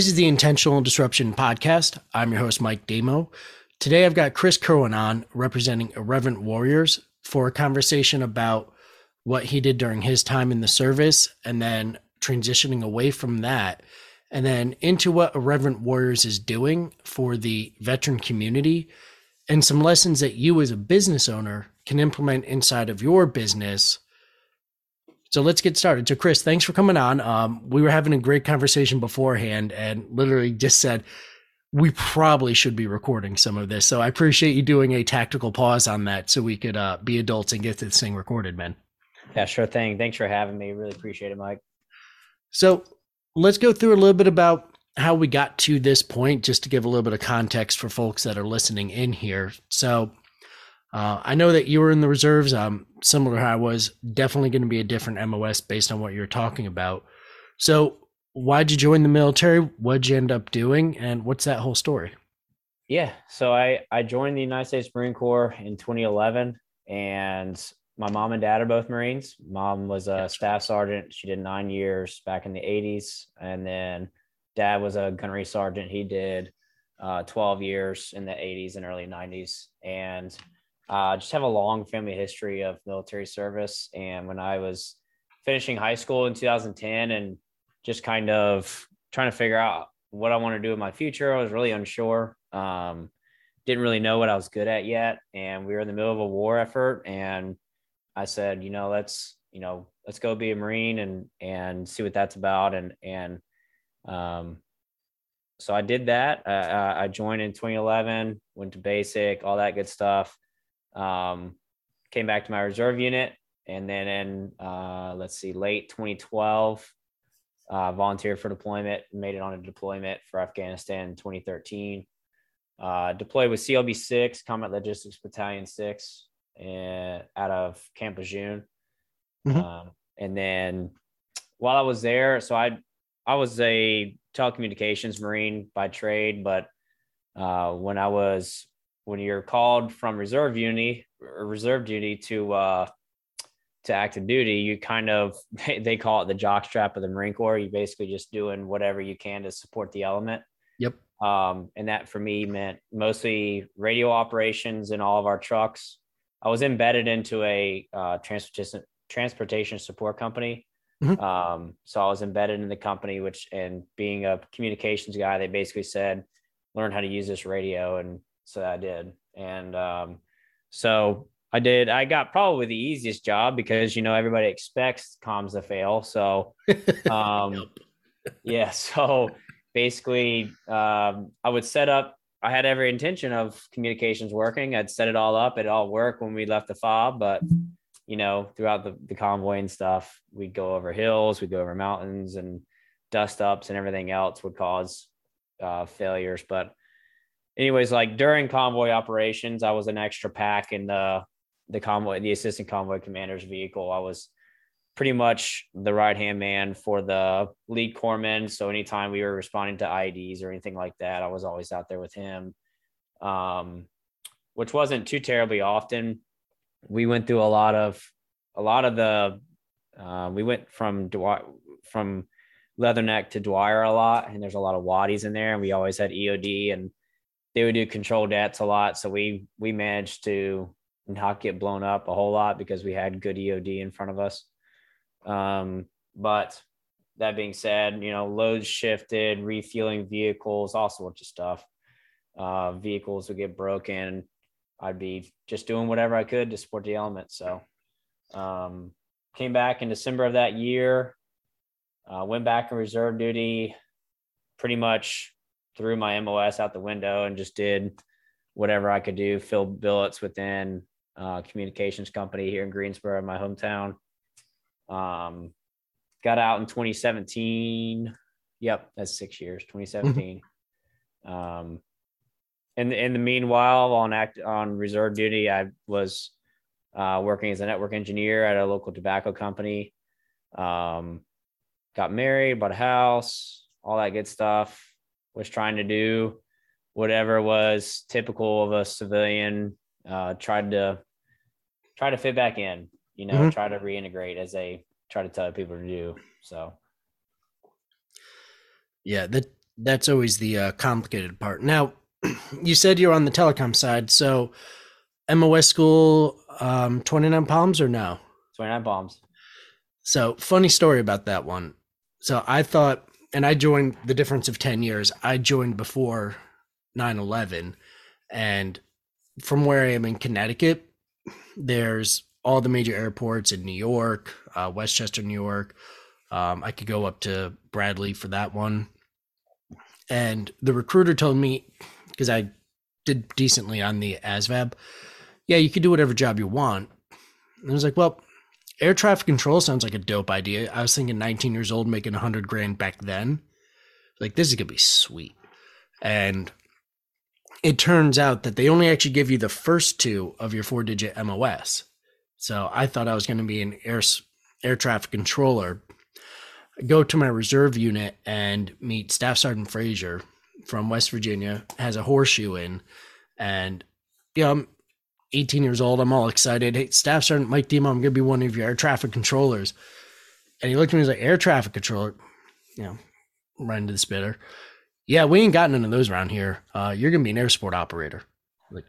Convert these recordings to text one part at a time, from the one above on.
This is the Intentional Disruption Podcast. I'm your host, Mike Damo. Today I've got Chris Kerwin on representing Irreverent Warriors for a conversation about what he did during his time in the service and then transitioning away from that and then into what Irreverent Warriors is doing for the veteran community and some lessons that you as a business owner can implement inside of your business so let's get started. So, Chris, thanks for coming on. Um, we were having a great conversation beforehand and literally just said we probably should be recording some of this. So, I appreciate you doing a tactical pause on that so we could uh, be adults and get this thing recorded, man. Yeah, sure thing. Thanks for having me. Really appreciate it, Mike. So, let's go through a little bit about how we got to this point, just to give a little bit of context for folks that are listening in here. So, uh, I know that you were in the reserves. Um, similar to how I was, definitely going to be a different MOS based on what you're talking about. So, why'd you join the military? What'd you end up doing? And what's that whole story? Yeah. So, I, I joined the United States Marine Corps in 2011, and my mom and dad are both Marines. Mom was a staff sergeant. She did nine years back in the 80s. And then dad was a gunnery sergeant. He did uh, 12 years in the 80s and early 90s. And uh, just have a long family history of military service. And when I was finishing high school in 2010 and just kind of trying to figure out what I want to do in my future, I was really unsure. Um, didn't really know what I was good at yet. And we were in the middle of a war effort. And I said, you know, let's, you know, let's go be a Marine and, and see what that's about. And, and, um, so I did that. Uh, I joined in 2011, went to basic, all that good stuff. Um, came back to my reserve unit, and then in uh, let's see, late 2012, uh, volunteered for deployment. Made it on a deployment for Afghanistan in 2013. Uh, deployed with CLB six, Combat Logistics Battalion six, and out of Camp Lejeune. Mm-hmm. Um, and then while I was there, so I I was a telecommunications marine by trade, but uh, when I was when you're called from reserve duty or reserve duty to uh, to active duty, you kind of they call it the jock strap of the Marine Corps. You're basically just doing whatever you can to support the element. Yep. Um, and that for me meant mostly radio operations in all of our trucks. I was embedded into a uh, transportation transportation support company. Mm-hmm. Um, so I was embedded in the company, which and being a communications guy, they basically said, learn how to use this radio. And so I did. And um, so I did. I got probably the easiest job because you know everybody expects comms to fail. So, um, yeah. So basically, um, I would set up. I had every intention of communications working. I'd set it all up. It all worked when we left the fob, but you know, throughout the, the convoy and stuff, we'd go over hills, we'd go over mountains, and dust ups and everything else would cause uh, failures. But anyways, like during convoy operations, I was an extra pack in the the convoy, the assistant convoy commander's vehicle. I was pretty much the right hand man for the lead corpsman. So anytime we were responding to IEDs or anything like that, I was always out there with him. Um, which wasn't too terribly often. We went through a lot of a lot of the uh, we went from Dwyer, from Leatherneck to Dwyer a lot, and there's a lot of wadis in there, and we always had EOD and they would do controlled dets a lot. So we we managed to not get blown up a whole lot because we had good EOD in front of us. Um, but that being said, you know, loads shifted, refueling vehicles, all sorts of stuff. Uh, vehicles would get broken. I'd be just doing whatever I could to support the element. So um, came back in December of that year, uh, went back in reserve duty, pretty much threw my MOS out the window and just did whatever I could do, fill billets within uh, communications company here in Greensboro, my hometown. Um, got out in 2017. Yep, that's six years, 2017. Mm-hmm. um, and in the meanwhile, on act on reserve duty, I was uh, working as a network engineer at a local tobacco company. Um, got married, bought a house, all that good stuff was trying to do whatever was typical of a civilian uh, tried to try to fit back in you know mm-hmm. try to reintegrate as they try to tell people to do so yeah the That's always the uh, complicated part. Now, you said you're on the telecom side, so MOS school, um, 29 Palms or no? 29 Palms. So, funny story about that one. So, I thought, and I joined the difference of 10 years, I joined before 9 11. And from where I am in Connecticut, there's all the major airports in New York, uh, Westchester, New York. Um, I could go up to Bradley for that one. And the recruiter told me, because I did decently on the ASVAB, yeah, you could do whatever job you want. And I was like, well, air traffic control sounds like a dope idea. I was thinking 19 years old making 100 grand back then. Like, this is going to be sweet. And it turns out that they only actually give you the first two of your four digit MOS. So I thought I was going to be an air, air traffic controller. I go to my reserve unit and meet Staff Sergeant Frazier from West Virginia, has a horseshoe in. And, you know, I'm 18 years old. I'm all excited. Hey, Staff Sergeant Mike Demo, I'm going to be one of your air traffic controllers. And he looked at me and was like, air traffic controller, you know, right into the spitter. Yeah, we ain't got none of those around here. Uh, you're gonna be an air support operator. Like,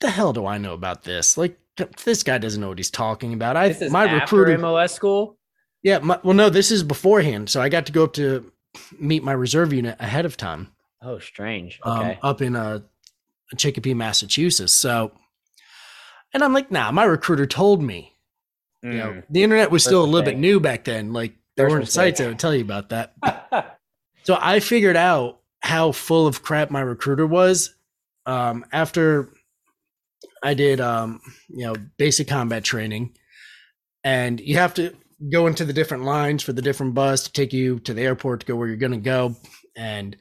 the hell do I know about this? Like, this guy doesn't know what he's talking about. I my recruiter MOS school. Yeah, my, well, no, this is beforehand. So I got to go up to meet my reserve unit ahead of time. Oh, strange. Um, okay, um, up in uh, Chicopee, Massachusetts. So, and I'm like, nah, my recruiter told me. Mm. You know, hmm. the internet was still a little bit new back then. Like there weren't sites that would tell you about that. So I figured out how full of crap my recruiter was um, after I did, um, you know, basic combat training, and you have to go into the different lines for the different bus to take you to the airport to go where you're going to go. And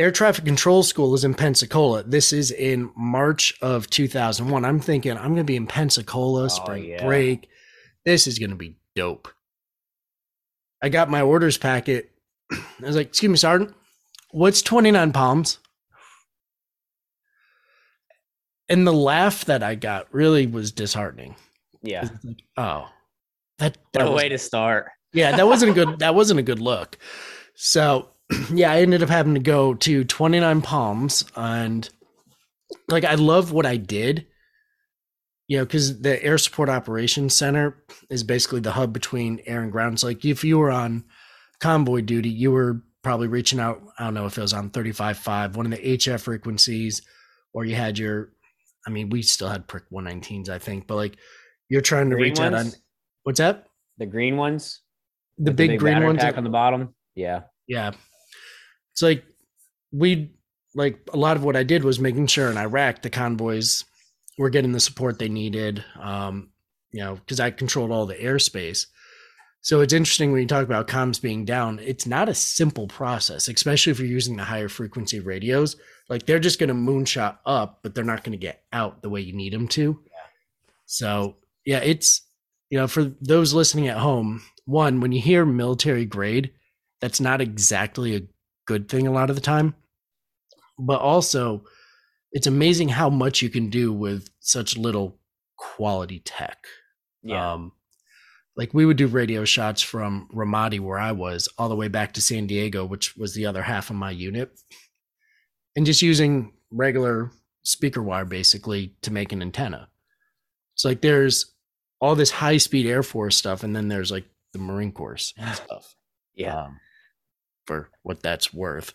air traffic control school is in Pensacola. This is in March of 2001. I'm thinking I'm going to be in Pensacola, oh, spring yeah. break. This is going to be dope. I got my orders packet I was like, excuse me, Sergeant, what's 29 palms? And the laugh that I got really was disheartening. Yeah. Like, oh, that, that a way to start. Yeah, that wasn't a good that wasn't a good look. So yeah, I ended up having to go to 29 Palms and like I love what I did. You know, because the Air Support Operations Center is basically the hub between air and ground. So like if you were on convoy duty, you were probably reaching out. I don't know if it was on 35.5, one of the HF frequencies, or you had your, I mean, we still had prick 119s, I think, but like you're trying to green reach ones? out on, what's that? The green ones? The big, the big green ones pack on the bottom. Yeah. Yeah. It's like we, like a lot of what I did was making sure in Iraq the convoys were getting the support they needed. Um, you know, because I controlled all the airspace. So it's interesting when you talk about comms being down, it's not a simple process, especially if you're using the higher frequency radios. Like they're just going to moonshot up, but they're not going to get out the way you need them to. Yeah. So, yeah, it's, you know, for those listening at home, one, when you hear military grade, that's not exactly a good thing a lot of the time. But also, it's amazing how much you can do with such little quality tech. Yeah. Um, like we would do radio shots from Ramadi where I was all the way back to San Diego, which was the other half of my unit. And just using regular speaker wire basically to make an antenna. It's like there's all this high speed Air Force stuff, and then there's like the Marine Corps stuff. Yeah. Um, for what that's worth.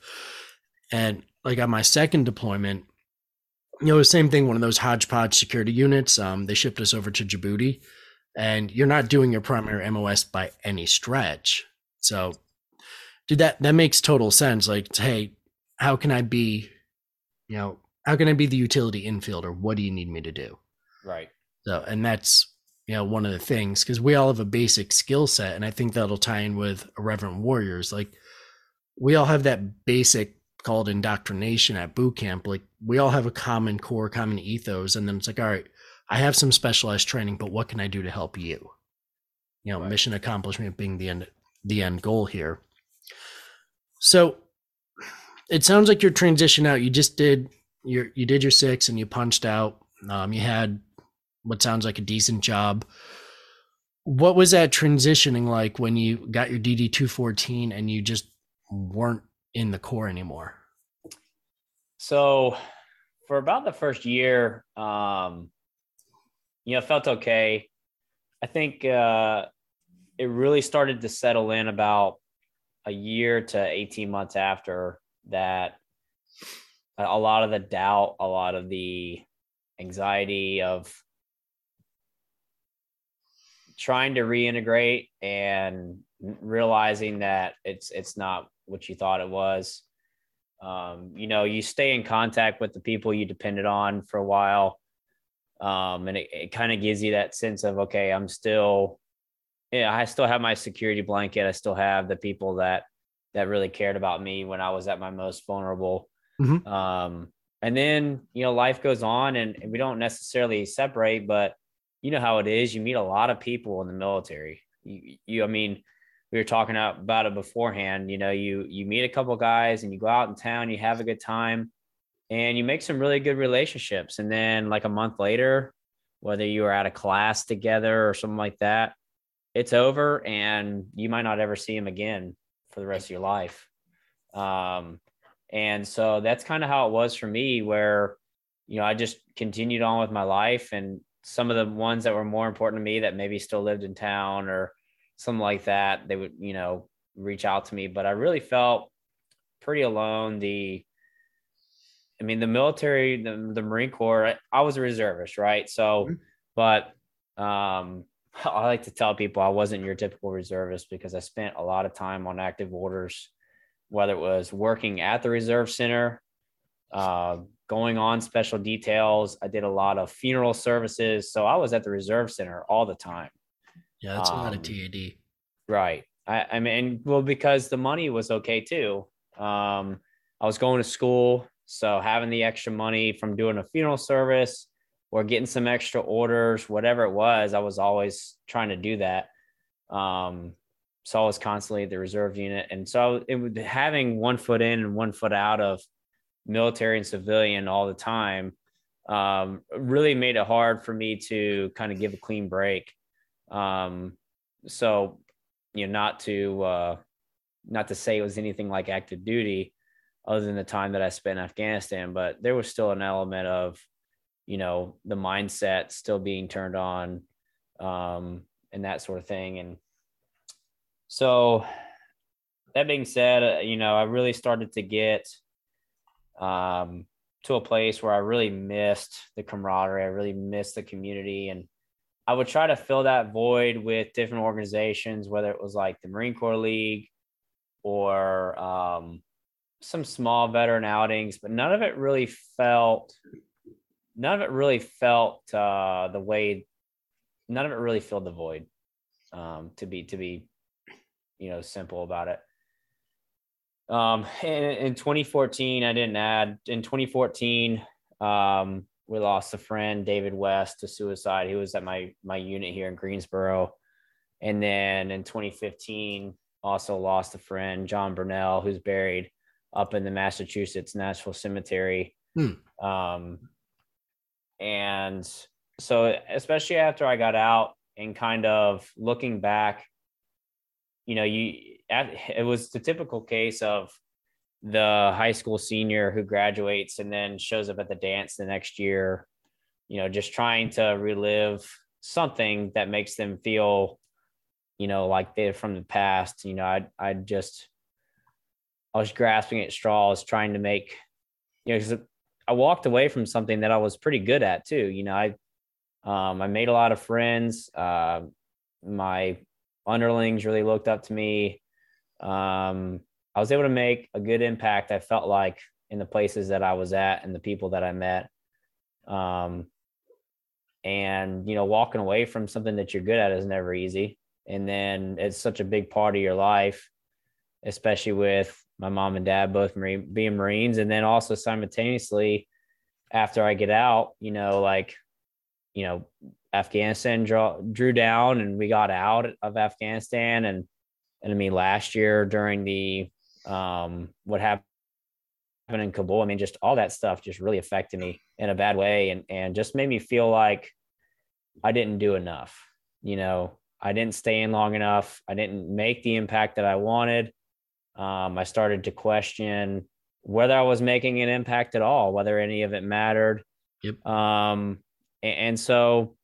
And like on my second deployment, you know, the same thing, one of those hodgepodge security units. Um, they shipped us over to Djibouti and you're not doing your primary MOS by any stretch. So, dude, that that makes total sense. Like, hey, how can I be, you know, how can I be the utility infielder? What do you need me to do? Right. So, and that's you know one of the things because we all have a basic skill set, and I think that'll tie in with irreverent warriors. Like, we all have that basic called indoctrination at boot camp. Like, we all have a common core, common ethos, and then it's like, all right I have some specialized training, but what can I do to help you? You know, right. mission accomplishment being the end the end goal here. So it sounds like you're transition out. You just did your you did your six and you punched out. Um, you had what sounds like a decent job. What was that transitioning like when you got your DD two fourteen and you just weren't in the Corps anymore? So, for about the first year, um, you know, felt okay. I think uh, it really started to settle in about a year to 18 months after that. A lot of the doubt, a lot of the anxiety of trying to reintegrate and realizing that it's it's not what you thought it was. Um, you know, you stay in contact with the people you depended on for a while. Um, and it, it kind of gives you that sense of, okay, I'm still, yeah, I still have my security blanket. I still have the people that, that really cared about me when I was at my most vulnerable. Mm-hmm. Um, and then, you know, life goes on and, and we don't necessarily separate, but you know how it is. You meet a lot of people in the military. You, you I mean, we were talking about it beforehand. You know, you you meet a couple guys and you go out in town, you have a good time, and you make some really good relationships. And then like a month later, whether you are at a class together or something like that, it's over, and you might not ever see him again for the rest of your life. Um, and so that's kind of how it was for me, where you know I just continued on with my life, and some of the ones that were more important to me that maybe still lived in town or something like that, they would, you know, reach out to me. But I really felt pretty alone. The, I mean, the military, the, the Marine Corps, I was a reservist, right? So, mm-hmm. but um, I like to tell people I wasn't your typical reservist because I spent a lot of time on active orders, whether it was working at the reserve center, uh, going on special details. I did a lot of funeral services. So I was at the reserve center all the time. Yeah, that's um, a lot of um, TAD. Right. I, I mean, well, because the money was okay too. Um, I was going to school, so having the extra money from doing a funeral service or getting some extra orders, whatever it was, I was always trying to do that. Um, so I was constantly at the reserve unit, and so it would having one foot in and one foot out of military and civilian all the time um, really made it hard for me to kind of give a clean break. Um, so, you know, not to uh, not to say it was anything like active duty, other than the time that I spent in Afghanistan, but there was still an element of, you know, the mindset still being turned on, um, and that sort of thing. And so, that being said, uh, you know, I really started to get um, to a place where I really missed the camaraderie. I really missed the community, and I would try to fill that void with different organizations, whether it was like the Marine Corps League or um, some small veteran outings, but none of it really felt none of it really felt uh, the way none of it really filled the void um, to be to be you know simple about it. Um in, in 2014 i didn't add in 2014 um we lost a friend, David West, to suicide. He was at my my unit here in Greensboro, and then in 2015, also lost a friend, John Burnell, who's buried up in the Massachusetts National Cemetery. Hmm. Um, and so, especially after I got out and kind of looking back, you know, you it was the typical case of the high school senior who graduates and then shows up at the dance the next year, you know, just trying to relive something that makes them feel, you know, like they're from the past. You know, I I just I was grasping at straws, trying to make, you know, because I walked away from something that I was pretty good at too. You know, I um, I made a lot of friends. Uh, my underlings really looked up to me. Um, I was able to make a good impact. I felt like in the places that I was at and the people that I met. Um, and you know, walking away from something that you're good at is never easy. And then it's such a big part of your life, especially with my mom and dad both Marine, being Marines, and then also simultaneously after I get out, you know, like, you know, Afghanistan draw, drew down and we got out of Afghanistan and and I mean last year during the um, what happened in Kabul. I mean, just all that stuff just really affected me in a bad way and, and just made me feel like I didn't do enough. You know, I didn't stay in long enough. I didn't make the impact that I wanted. Um, I started to question whether I was making an impact at all, whether any of it mattered. Yep. Um, and, and so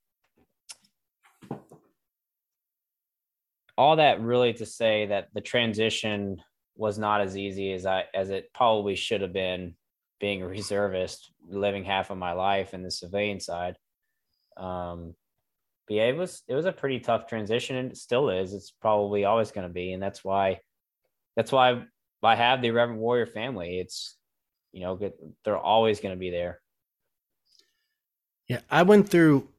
all that really to say that the transition was not as easy as I as it probably should have been being a reservist, living half of my life in the civilian side. Um, but yeah, it was it was a pretty tough transition, and it still is. It's probably always going to be, and that's why that's why I have the Irreverent Warrior family. It's you know they're always going to be there. Yeah, I went through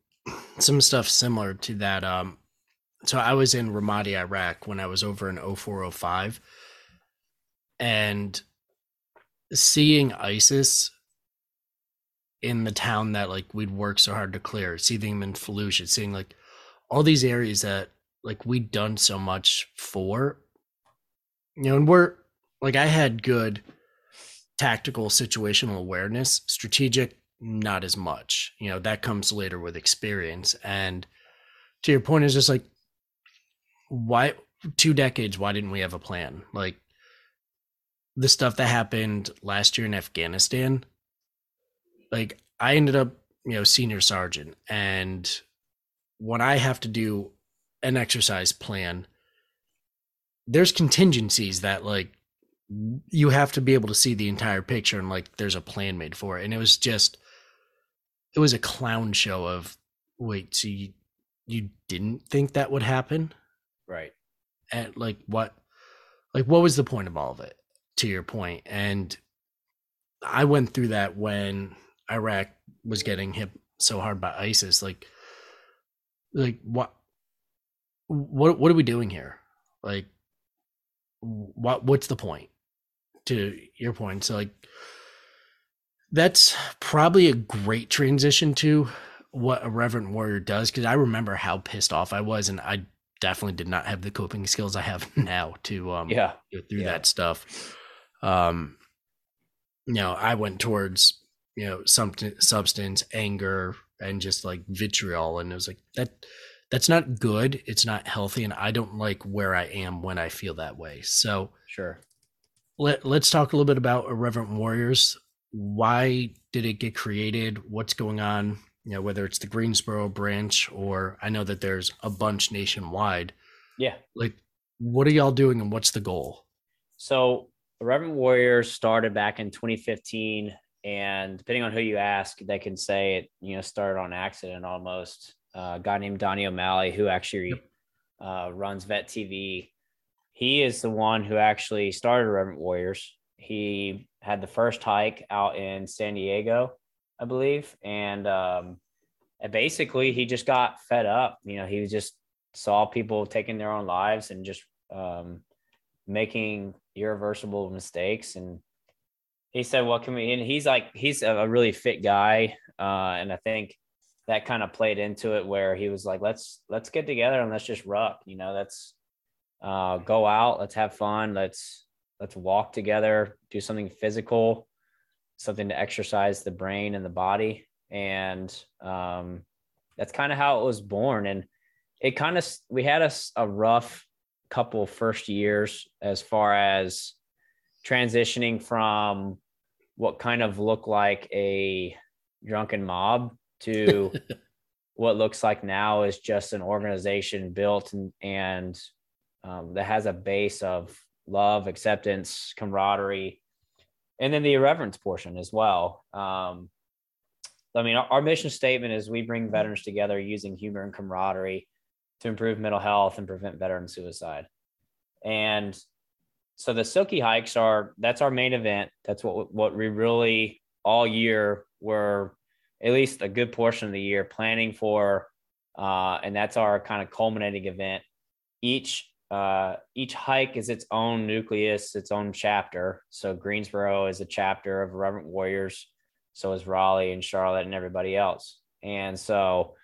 some stuff similar to that. Um, so I was in Ramadi, Iraq when I was over in 0405 and seeing ISIS in the town that like we'd worked so hard to clear, seeing them in Fallujah, seeing like all these areas that like we'd done so much for, you know, and we're like I had good tactical situational awareness, strategic not as much. You know, that comes later with experience. And to your point is just like why two decades why didn't we have a plan like the stuff that happened last year in afghanistan. Like i ended up you know senior sergeant and when i have to do an exercise plan there's contingencies that like you have to be able to see the entire picture and like there's a plan made for it. And it was just it was a clown show of wait so you you didn't think that would happen? Right. And like what like what was the point of all of it to your point? And I went through that when Iraq was getting hit so hard by ISIS. Like like what what what are we doing here? Like what what's the point? To your point. So like that's probably a great transition to what Irreverent Warriors does because I remember how pissed off I was and I definitely did not have the coping skills I have now to um yeah get through yeah. that stuff. Um you know, I went towards, you know, something substance, anger, and just like vitriol. And it was like that that's not good. It's not healthy. And I don't like where I am when I feel that way. So sure. Let let's talk a little bit about Irreverent Warriors. Why did it get created? What's going on? you know whether it's the greensboro branch or i know that there's a bunch nationwide yeah like what are y'all doing and what's the goal so irreverent warriors started back in 2015 and depending on who you ask they can say it you know started on accident almost uh, a guy named donny o'malley who actually uh, runs vet tv he is the one who actually started irreverent warriors he had the first hike out in san diego I believe. And, um, basically he just got fed up. You know, he just saw people taking their own lives and just um, making irreversible mistakes. And he said, "What can we?" And he's like, he's a really fit guy, uh, and I think that kind of played into it where he was like, "Let's let's get together and let's just ruck." You know, let's uh, go out, let's have fun, let's let's walk together, do something physical something to exercise the brain and the body. And um, that's kind of how it was born. And it kind of, we had a, a rough couple first years as far as transitioning from what kind of looked like a drunken mob to what looks like now is just an organization built and, and um, that has a base of love, acceptance, camaraderie, and then the irreverence portion as well. Um, I mean, our, our, mission statement is we bring veterans together using humor and camaraderie to improve mental health and prevent veteran suicide. And so the Silky hikes are that's our main event. That's what what we really all year were at least a good portion of the year planning for, uh, and that's our kind of culminating event. Each uh, each hike is its own nucleus, its own chapter. So Greensboro is a chapter of Irreverent Warriors. So is Raleigh and Charlotte and everybody else. And so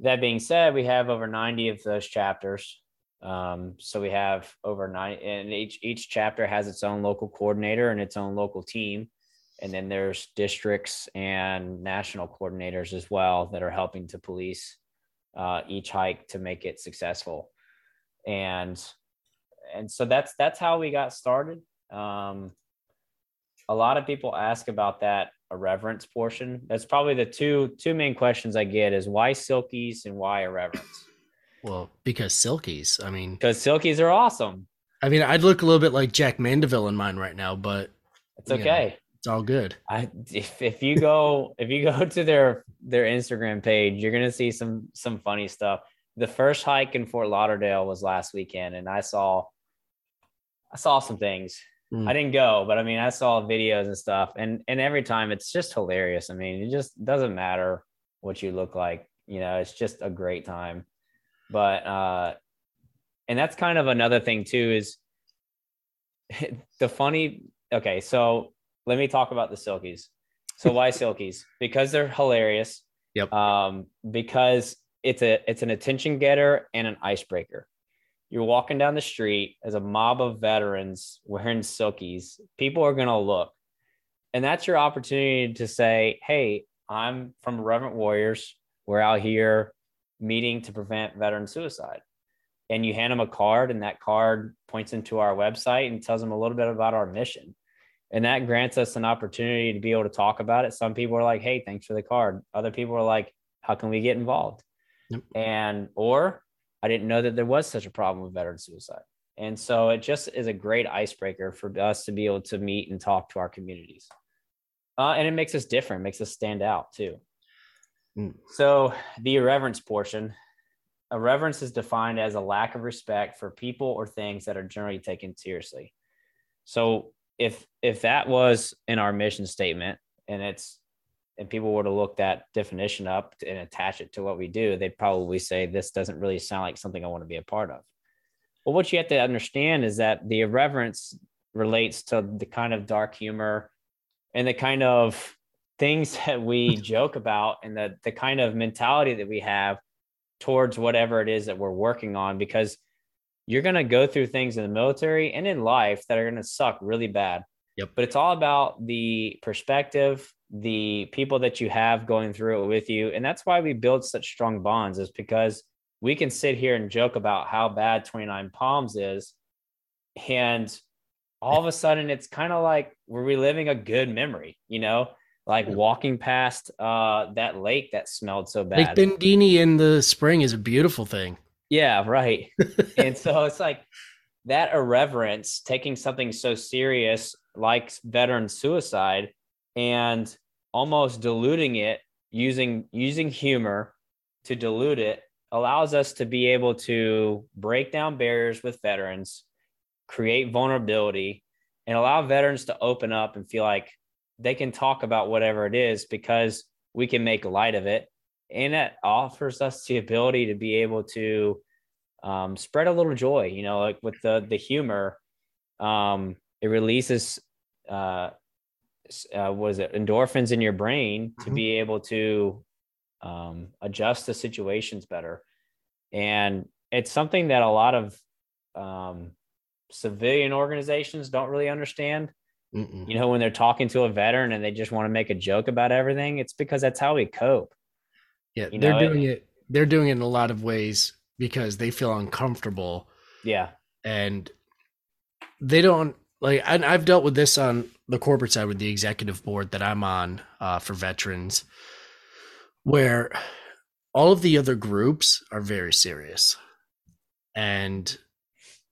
that being said, we have over 90 of those chapters. Um, so we have over nine, and each each chapter has its own local coordinator and its own local team. And then there's districts and national coordinators as well that are helping to police uh, each hike to make it successful and and so that's that's how we got started. Um, a lot of people ask about that irreverence portion. That's probably the two two main questions I get is why silkies and why irreverence. Well, because silkies. I mean, because silkies are awesome. I mean, I'd look a little bit like Jack Mandaville in mine right now, but it's okay. Know, it's all good. I if, if you go if you go to their their Instagram page, you're gonna see some some funny stuff. The first hike in Fort Lauderdale was last weekend, and I saw I saw some things. Mm. I didn't go, but I mean, I saw videos and stuff, and and every time it's just hilarious. I mean, it just doesn't matter what you look like. You know, it's just a great time. But uh, and that's kind of another thing too is the funny. Okay, so let me talk about the silkies. So why silkies? Because they're hilarious. Yep. Um, because it's a it's an attention getter and an icebreaker. You're walking down the street as a mob of veterans wearing silkies. People are gonna look, and that's your opportunity to say, "Hey, I'm from Irreverent Warriors. We're out here meeting to prevent veteran suicide." And you hand them a card, and that card points into our website and tells them a little bit about our mission and that grants us an opportunity to be able to talk about it. Some people are like, "Hey, thanks for the card." Other people are like, "How can we get involved?" Yep. And or I didn't know that there was such a problem with veteran suicide. And so it just is a great icebreaker for us to be able to meet and talk to our communities. Uh, and it makes us different, makes us stand out too. Mm. So the irreverence portion, irreverence is defined as a lack of respect for people or things that are generally taken seriously. So if if that was in our mission statement and it's and people were to look that definition up and attach it to what we do, they'd probably say this doesn't really sound like something I want to be a part of. But what you have to understand is that the irreverence relates to the kind of dark humor and the kind of things that we joke about and the the kind of mentality that we have towards whatever it is that we're working on because you're going to go through things in the military and in life that are going to suck really bad. Yep. But it's all about the perspective, the people that you have going through it with you. And that's why we build such strong bonds, is because we can sit here and joke about how bad 29 Palms is. And all of a sudden, it's kind of like we're reliving a good memory, you know? Like walking past uh, that lake that smelled so bad. Lake Bandini in the spring is a beautiful thing. Yeah, right. and so it's like that irreverence, taking something so serious like veteran suicide and almost diluting it using using humor to dilute it allows us to be able to break down barriers with veterans, create vulnerability, and allow veterans to open up and feel like they can talk about whatever it is because we can make light of it. And it offers us the ability to be able to um, spread a little joy you know like with the the humor um, it releases uh, uh was it endorphins in your brain to mm-hmm. be able to um, adjust the situations better and it's something that a lot of um, civilian organizations don't really understand Mm-mm. you know when they're talking to a veteran and they just want to make a joke about everything it's because that's how we cope yeah, you they're know, doing it, it. They're doing it in a lot of ways because they feel uncomfortable. Yeah, and they don't like. And I've dealt with this on the corporate side with the executive board that I'm on uh, for veterans, where all of the other groups are very serious, and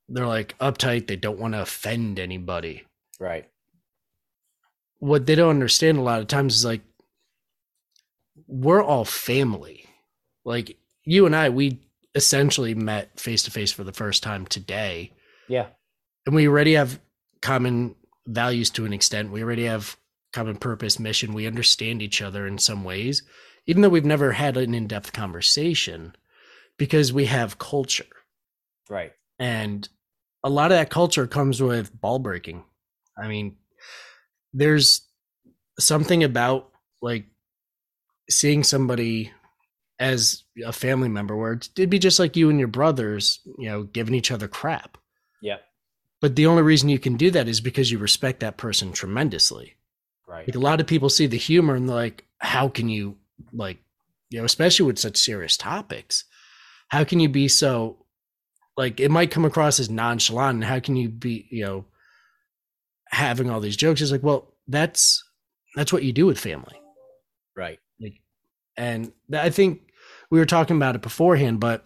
they're like uptight. They don't want to offend anybody. Right. What they don't understand a lot of times is like we're all family. Like you and I, we essentially met face to face for the first time today. Yeah. And we already have common values to an extent. We already have common purpose, mission. We understand each other in some ways, even though we've never had an in depth conversation because we have culture. Right. And a lot of that culture comes with ball breaking. I mean, there's something about like seeing somebody as a family member where it'd be just like you and your brothers, you know, giving each other crap. Yeah. But the only reason you can do that is because you respect that person tremendously. Right. Like a lot of people see the humor and they're like, how can you like, you know, especially with such serious topics, how can you be so like it might come across as nonchalant and how can you be you know having all these jokes it's like well that's that's what you do with family right like, and i think we were talking about it beforehand but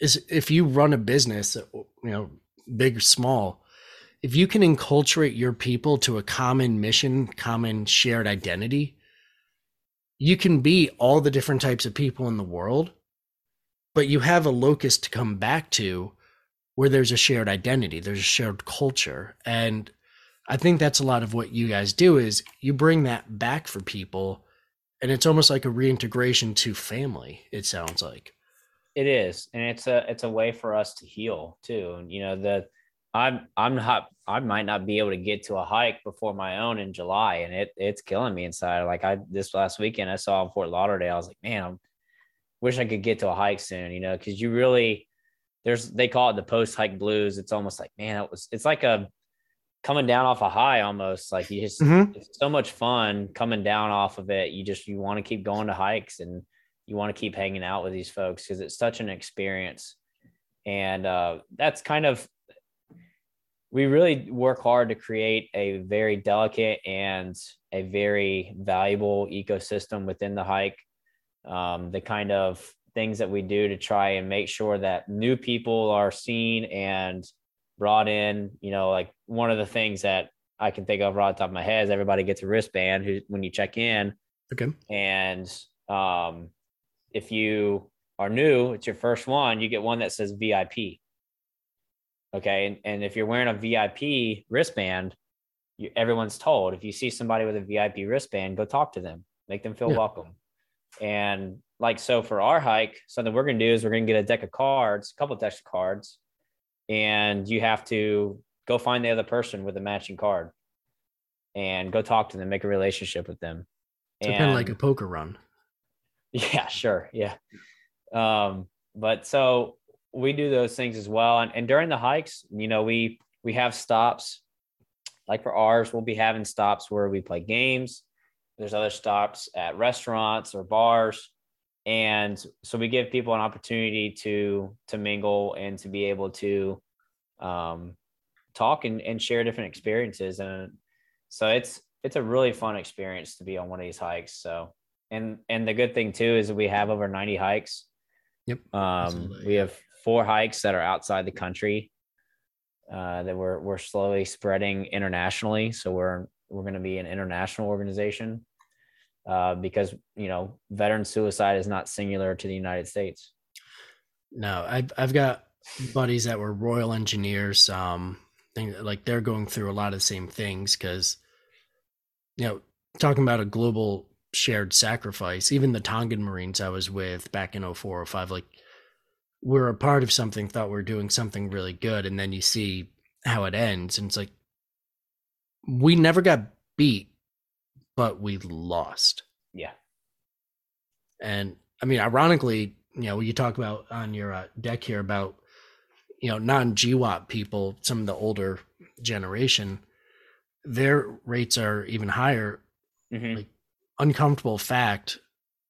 is if you run a business uh, you know big or small if you can enculturate your people to a common mission common shared identity you can be all the different types of people in the world but you have a locus to come back to where there's a shared identity there's a shared culture. And i think that's a lot of what you guys do is you bring that back for people and it's almost like a reintegration to family it sounds like it is and it's a it's a way for us to heal too and you know the i'm i'm not i might not be able to get to a hike before my own in july and it it's killing me inside like i this last weekend i saw in fort lauderdale i was like man i'm wish I could get to a hike soon, you know, because you really there's they call it the post hike blues. It's almost like, man, it was it's like a coming down off a high almost. Like you just mm-hmm. it's so much fun coming down off of it. You just you want to keep going to hikes and you want to keep hanging out with these folks because it's such an experience. And uh, that's kind of we really work hard to create a very delicate and a very valuable ecosystem within the hike um, the kind of things that we do to try and make sure that new people are seen and brought in. You know, like one of the things that I can think of right off the top of my head is everybody gets a wristband who, when you check in. Okay. And um, if you are new, it's your first one, you get one that says VIP. Okay. And, and if you're wearing a VIP wristband, you, everyone's told if you see somebody with a VIP wristband, go talk to them, make them feel yeah. welcome. And like so for our hike, something we're gonna do is we're gonna get a deck of cards, a couple of decks of cards, and you have to go find the other person with a matching card and go talk to them, make a relationship with them. So kind of like a poker run. Yeah, sure. Yeah. Um, but so we do those things as well. And, and during the hikes, you know, we we have stops. Like for ours, we'll be having stops where we play games there's other stops at restaurants or bars. And so we give people an opportunity to to mingle and to be able to um, talk and, and share different experiences. And so it's it's a really fun experience to be on one of these hikes. So and and the good thing too is that we have over 90 hikes. Yep. Um, we have four hikes that are outside the country uh, that we're we're slowly spreading internationally. So we're we're going to be an international organization uh, because you know veteran suicide is not singular to the United States. No, I've I've got buddies that were Royal Engineers. Um, think like they're going through a lot of the same things because you know talking about a global shared sacrifice. Even the Tongan Marines I was with back in 04, 05, like we're a part of something, thought we are doing something really good, and then you see how it ends, and it's like we never got beat but we lost. Yeah. And I mean, ironically, you know, you talk about on your uh, deck here about, you know, non GWOT people, some of the older generation, their rates are even higher. Mm-hmm. Like, uncomfortable fact,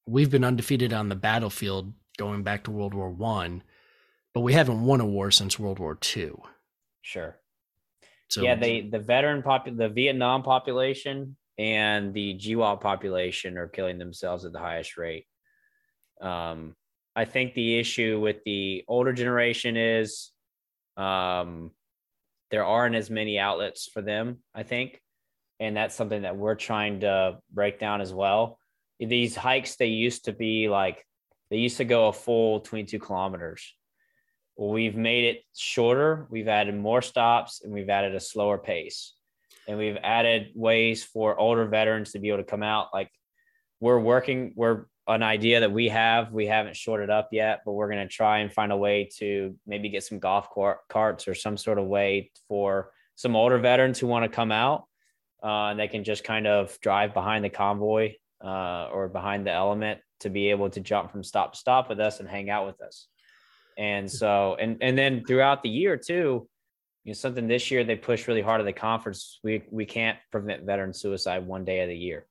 we've been undefeated on the battlefield going back to World War One, but we haven't won a war since World War Two. Sure. So yeah, they the veteran pop the Vietnam population and the GWOT population are killing themselves at the highest rate. Um, I think the issue with the older generation is um, there aren't as many outlets for them, I think. And that's something that we're trying to break down as well. These hikes, they used to be like, they used to go a full 22 kilometers. We've made it shorter. We've added more stops and we've added a slower pace and we've added ways for older veterans to be able to come out. Like we're working, we're an idea that we have. We haven't shorted up yet, but we're going to try and find a way to maybe get some golf carts or some sort of way for some older veterans who want to come out. Uh, and they can just kind of drive behind the convoy uh, or behind the element to be able to jump from stop to stop with us and hang out with us. And so, and and then throughout the year too, you know, something this year they pushed really hard at the conference. We we can't prevent veteran suicide one day of the year.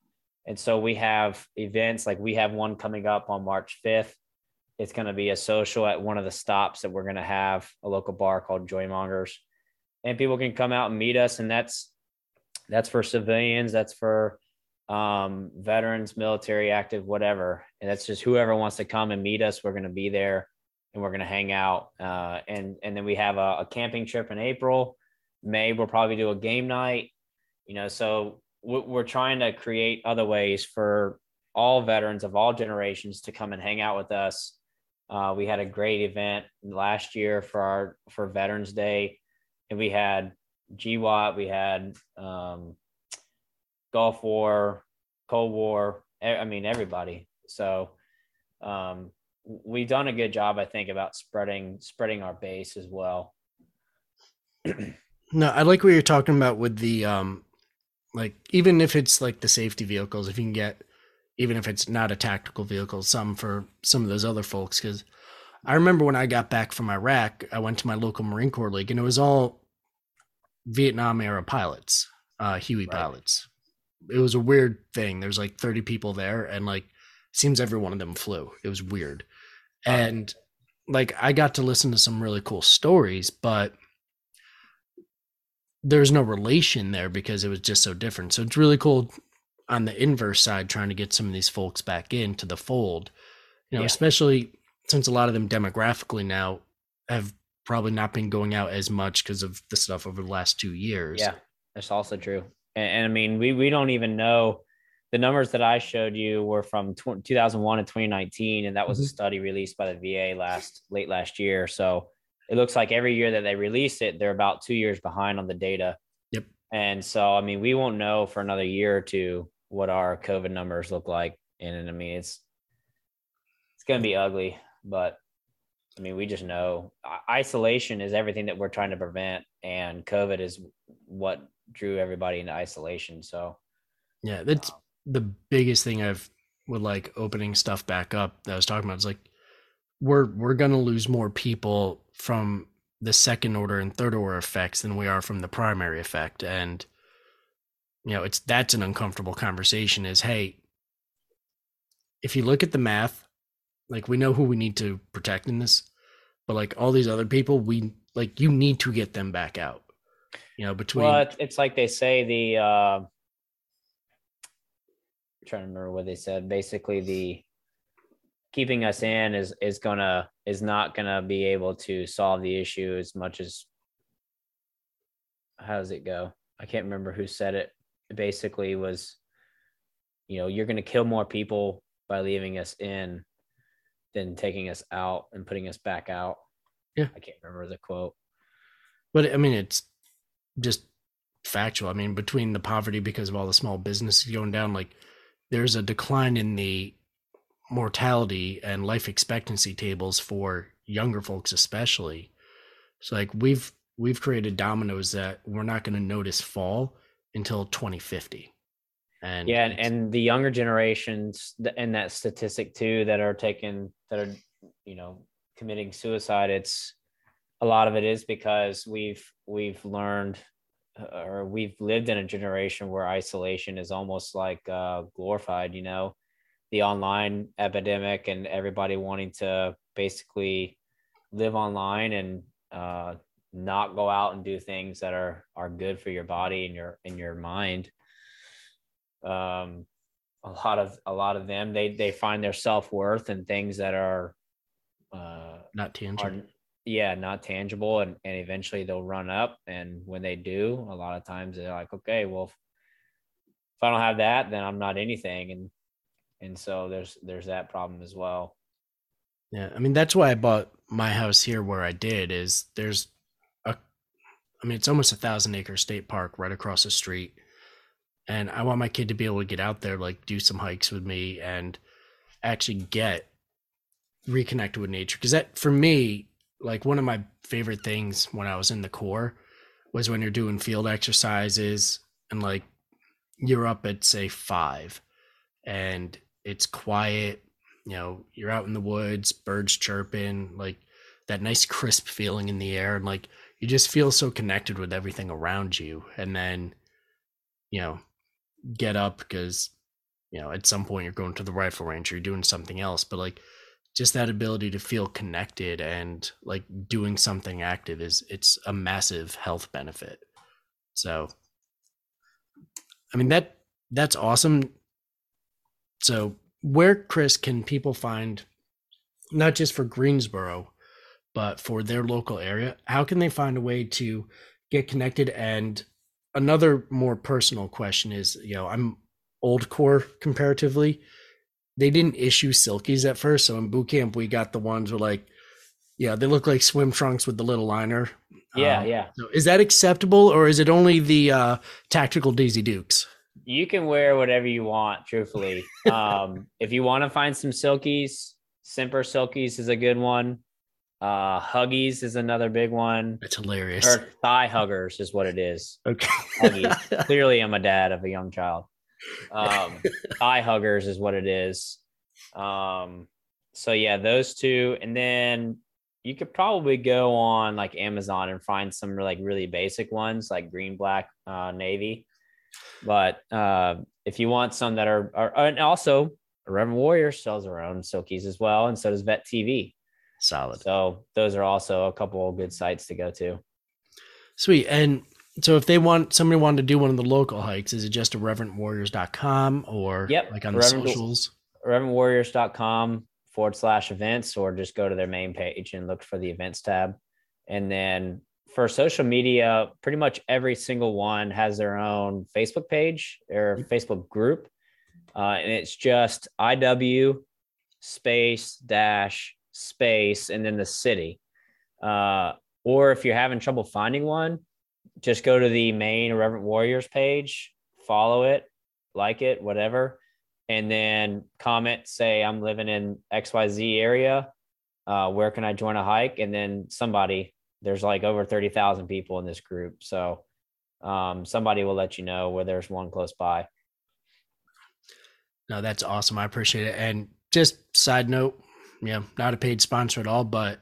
And so we have events like we have one coming up on March 5th it's going to be a social at one of the stops that we're going to have a local bar called Joymongers, and people can come out and meet us. And that's that's for civilians, that's for um, veterans, military, active, whatever. And that's just whoever wants to come and meet us. We're going to be there, and we're going to hang out. Uh, and and then we have a, a camping trip in April. May we'll probably do a game night. You know, so we're trying to create other ways for all veterans of all generations to come and hang out with us uh, we had a great event last year for our for Veterans Day, and we had GWOT, we had um, Gulf War, Cold War. I mean, everybody. So um, we've done a good job, I think, about spreading spreading our base as well. no, I like what you're talking about with the um, like even if it's like the safety vehicles, if you can get even if it's not a tactical vehicle, some for some of those other folks. Because I remember when I got back from Iraq, I went to my local Marine Corps league, and it was all Vietnam era pilots, uh, Huey right. pilots. It was a weird thing. There's like 30 people there, and like seems every one of them flew. It was weird, and like I got to listen to some really cool stories, but there's no relation there because it was just so different. So it's really cool on the inverse side trying to get some of these folks back into the fold you know yeah. especially since a lot of them demographically now have probably not been going out as much because of the stuff over the last two years. Yeah that's also true. And, and, i mean we we don't even know. The numbers that i showed you were from 2001 and 2019 and that was mm-hmm. a study released by the va last late last year. So it looks like every year that they release it they're about two years behind on the data. Yep. And so i mean we won't know for another year or two what our COVID numbers look like. And I mean, it's it's going to be ugly, but I mean, we just know isolation is everything that we're trying to prevent, and COVID is what drew everybody into isolation. So, yeah, that's um, the biggest thing I've with like opening stuff back up that I was talking about. It's like we're we're gonna lose more people from the second order and third order effects than we are from the primary effect, and you know, it's that's an uncomfortable conversation is hey, if you look at the math, like we know who we need to protect in this, but like all these other people, we like you need to get them back out. You know, between well, it's like they say the uh I'm trying to remember what they said. Basically, the keeping us in is is gonna is not gonna be able to solve the issue as much as how does it go? I can't remember who said it basically was, you know, you're to kill more people by leaving us in than taking us out and putting us back out. Yeah. I can't remember the quote. But I mean, it's just factual. I mean, between the poverty because of all the small businesses going down, like there's a decline in the mortality and life expectancy tables for younger folks, especially. So like we've we've created dominoes that we're not going to notice fall until 2050 and yeah and, and the younger generations and that statistic too that are taking that are you know committing suicide it's a lot of it is because we've we've learned uh, or we've lived in a generation where isolation is almost like uh, glorified you know? The online epidemic and everybody wanting to basically live online and uh, not go out and do things that are are good for your body and your and your mind um a lot of a lot of them they they find their self-worth in things that are uh not tangible are, yeah not tangible and and eventually they'll run up and when they do a lot of times they're like okay well if, if i don't have that then i'm not anything and and so there's there's that problem as well yeah i mean that's why i bought my house here where i did is there's a i mean, it's almost a thousand acre state park right across the street. And I want my kid to be able to get out there, like do some hikes with me and actually get reconnected with nature. Cause that, for me, like one of my favorite things when I was in the Corps was when you're doing field exercises and like you're up at say five and it's quiet, you know, you're out in the woods, birds chirping, like that nice crisp feeling in the air. And like you just feel so connected with everything around you and then you know get up because you know at some point you're going to the rifle range or you're doing something else but like just that ability to feel connected and like doing something active is it's a massive health benefit. So I mean that that's awesome. So where Chris can people find not just for Greensboro, but for their local area, how can they find a way to get connected? And another more personal question is, you know, I'm old Corps comparatively. They didn't issue silkies at first. So in boot camp, we got the ones where like, yeah, they look like swim trunks with the little liner. Yeah, um, yeah. So is that acceptable or is it only the uh, tactical Daisy Dukes? You can wear whatever you want, truthfully. um, if you want to find some silkies, Semper Silkies is a good one. Uh, Huggies is another big one. It's hilarious. Or thigh huggers is what it is. Okay. Clearly, I'm a dad of a young child. Um, thigh huggers is what it is. Um, so yeah, those two, and then you could probably go on like Amazon and find some like really basic ones like green, black, uh, navy. But uh, if you want some that are, are and also Irreverent Warrior sells their own silkies as well, and so does Vet TV. Solid. So those are also a couple of good sites to go to. Sweet. And so if they want somebody wanted to do one of the local hikes, is it just a irreverentwarriors.com or yep. like on the Irreverent, socials? Irreverentwarriors.com forward slash events, or just go to their main page and look for the events tab. And then for social media, pretty much every single one has their own Facebook page or Facebook group. Uh, and it's just IW space dash space and then the city. Uh, or if you're having trouble finding one, just go to the main Irreverent Warriors page, follow it, like it, whatever, and then comment, say, I'm living in XYZ area. Uh, where can I join a hike? And then somebody, there's like over 30,000 people in this group. So um, somebody will let you know where there's one close by. No, that's awesome. I appreciate it. And just side note, yeah, not a paid sponsor at all, but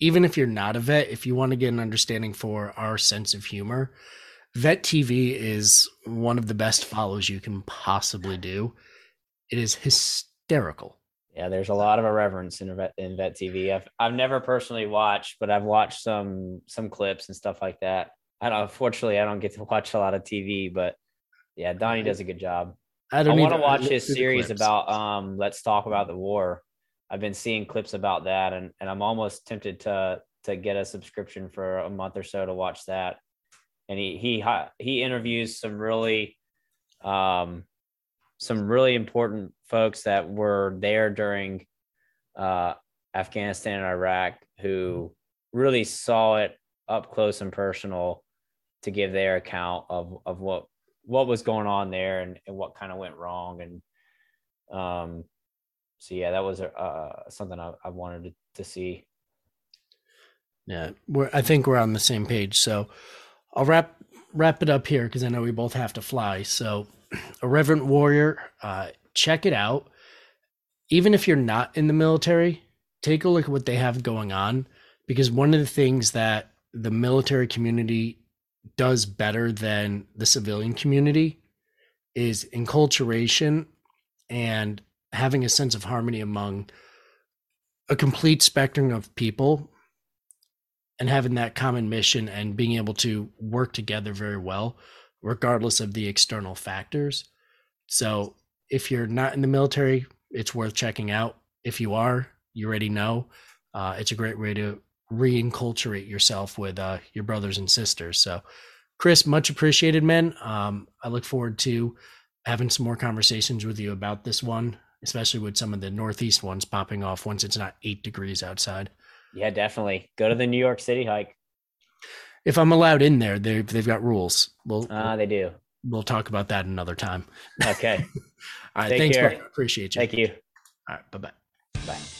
even if you're not a vet, if you want to get an understanding for our sense of humor, Vet TV is one of the best follows you can possibly do. It is hysterical. Yeah, there's a lot of irreverence in vet, in vet TV. I've I've never personally watched, but I've watched some some clips and stuff like that. I don't. Unfortunately, I don't get to watch a lot of TV, but yeah, Donny does a good job. I don't. I want to watch his series about um. Let's talk about the war. I've been seeing clips about that, and and I'm almost tempted to to get a subscription for a month or so to watch that. And he he he interviews some really, um, some really important folks that were there during, uh, Afghanistan and Iraq who really saw it up close and personal to give their account of of what what was going on there and, and what kind of went wrong and um so yeah, that was uh, something I, I wanted to, to, see. Yeah, we're I think we're on the same page. So I'll wrap wrap it up here because I know we both have to fly. So, a Irreverent Warrior, uh, check it out. Even if you're not in the military, take a look at what they have going on because one of the things that the military community does better than the civilian community is enculturation and having a sense of harmony among a complete spectrum of people and having that common mission and being able to work together very well regardless of the external factors. So if you're not in the military it's worth checking out. If you are you already know. Uh, it's a great way to reinculturate yourself with uh, your brothers and sisters. So chris much appreciated man. Um, i look forward to having some more conversations with you about this one especially with some of the northeast ones popping off once it's not eight degrees outside. Yeah, definitely. Go to the New York City hike. If I'm allowed in there, they've, they've got rules. We'll, ah, uh, they do. We'll talk about that another time. Okay. All right. Take thanks, care. Appreciate you. Thank you. All right. Bye-bye. bye.